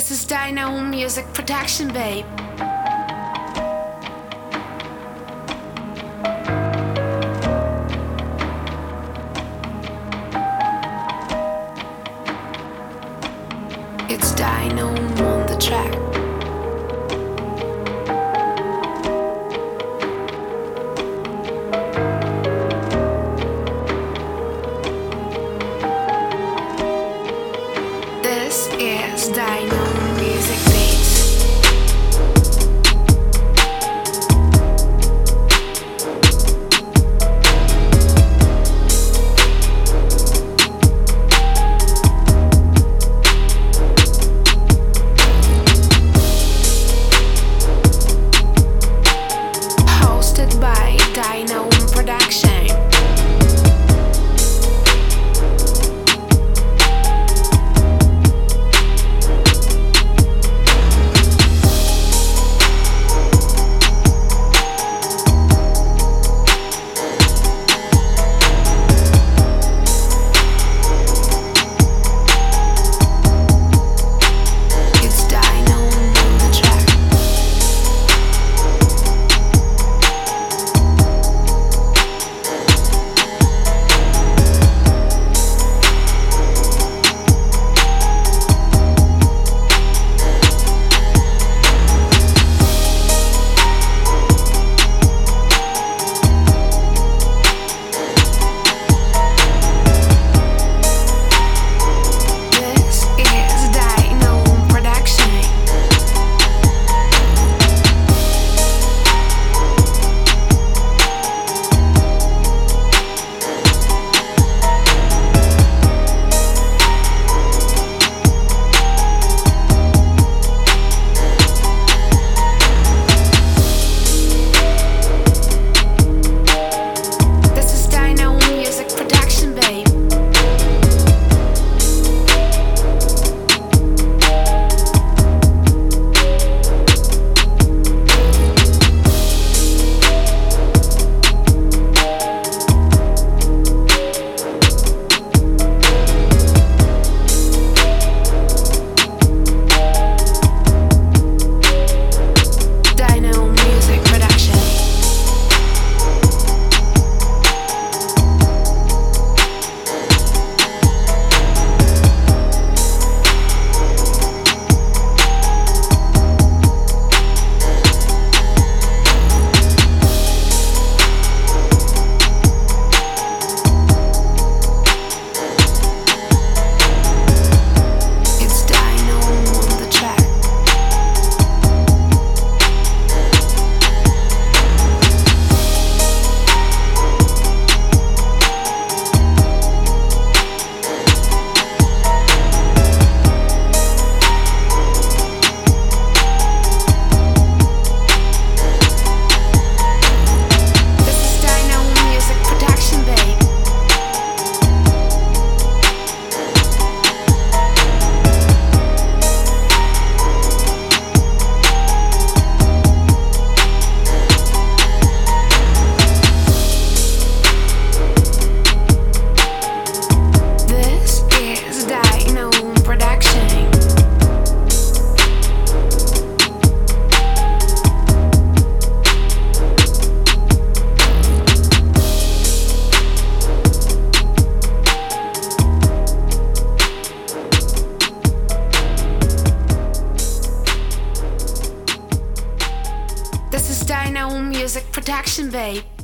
This is Dino Music Production, babe. Dino Music Production, babe.